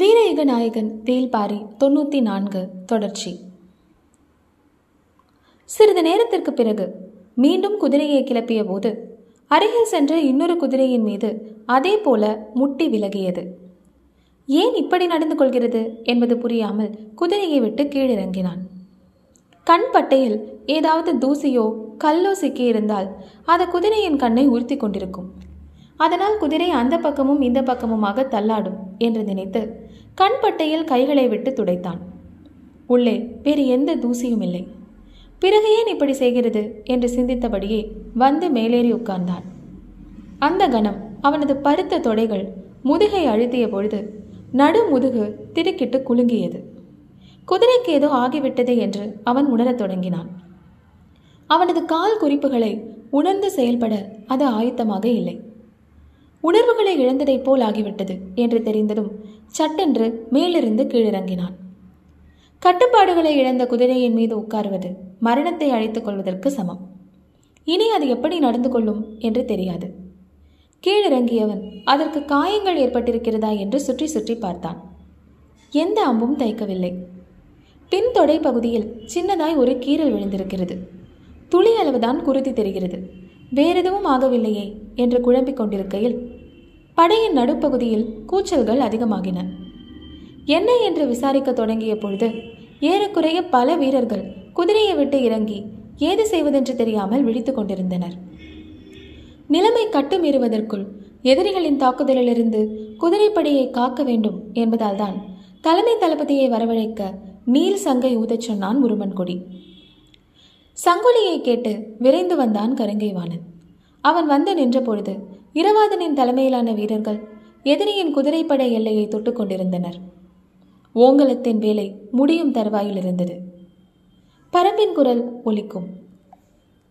வீரயுக நாயகன் வேல்பாரி தொண்ணூற்றி நான்கு தொடர்ச்சி. சிறிது நேரத்திற்கு பிறகு மீண்டும் குதிரையை கிளப்பிய போது அருகில் சென்ற இன்னொரு குதிரையின் மீது அதே போல முட்டி விலகியது. ஏன் இப்படி நடந்து கொள்கிறது என்பது புரியாமல் குதிரையை விட்டு கீழிறங்கினான். கண் பட்டையில் ஏதாவது தூசியோ கல்லோ சிக்கியிருந்தால் அது குதிரையின் கண்ணை உறுத்தி கொண்டிருக்கும். அதனால் குதிரை அந்த பக்கமும் இந்த பக்கமுமாக தள்ளாடும் என்று நினைத்து கண் பட்டையில் கைகளை விட்டு துடைத்தான். உள்ளே வேறு எந்த தூசியும் இல்லை. பிறகு ஏன் இப்படி செய்கிறது? என்று சிந்தித்தபடியே வந்து மேலேறி உட்கார்ந்தான். அந்த கணம் அவனது பருத்த தொடைகள் முதுகை அழுத்திய பொழுது நடு முதுகு திருக்கிட்டு குலுங்கியது. குதிரைக்கு ஏதோ ஆகிவிட்டது என்று அவன் உணரத் தொடங்கினான். அவனது கால் குறிப்புகளை உணர்ந்து செயல்பட அது ஆயத்தமாக இல்லை. உணர்வுகளை இழந்ததைப் போல் ஆகிவிட்டது என்று தெரிந்ததும் சட்டென்று மேலிருந்து கீழிறங்கினான். கட்டுப்பாடுகளை இழந்த குதிரையின் மீது உட்காருவது மரணத்தை அழைத்துக் கொள்வதற்கு சமம். இனி அது எப்படி நடந்து கொள்ளும் என்று தெரியாது. கீழிறங்கியவன் அதற்கு காயங்கள் ஏற்பட்டிருக்கிறதா என்று சுற்றி சுற்றி பார்த்தான். எந்த அம்பும் தைக்கவில்லை. பின் தொடை பகுதியில் சின்னதாய் ஒரு கீறல் விழுந்திருக்கிறது. துளி அளவுதான் குருதி தெரிகிறது. வேறெதுவும் ஆகவில்லையே என்று குழம்பிக் கொண்டிருக்கையில் படையின் நடுப்பகுதியில் கூச்சல்கள் அதிகமாகின. என்ன என்று விசாரிக்க தொடங்கிய பொழுது ஏறக்குறைய பல வீரர்கள் குதிரையை விட்டு இறங்கி ஏது செய்வதென்று தெரியாமல் விழித்துக் கொண்டிருந்தனர். நிலைமை கட்டுமீறுவதற்குள் எதிரிகளின் தாக்குதலிலிருந்து குதிரைப்படையை காக்க வேண்டும் என்பதால்தான் தலைமை தளபதியை வரவழைக்க நீல் சங்கை ஊதச் சொன்னான் முருமன்கொடி சங்கொலியை கேட்டு விரைந்து வந்தான் கருங்கைவாணன். அவன் வந்து நின்ற பொழுது இரவாதனின் தலைமையிலான வீரர்கள் எதிரியின் குதிரைப்படை எல்லையை தொட்டுக் கொண்டிருந்தனர். ஓங்கலத்தின் வேலை முடியும் தருவாயில் இருந்தது பரம்பின் குரல் ஒலிக்கும்.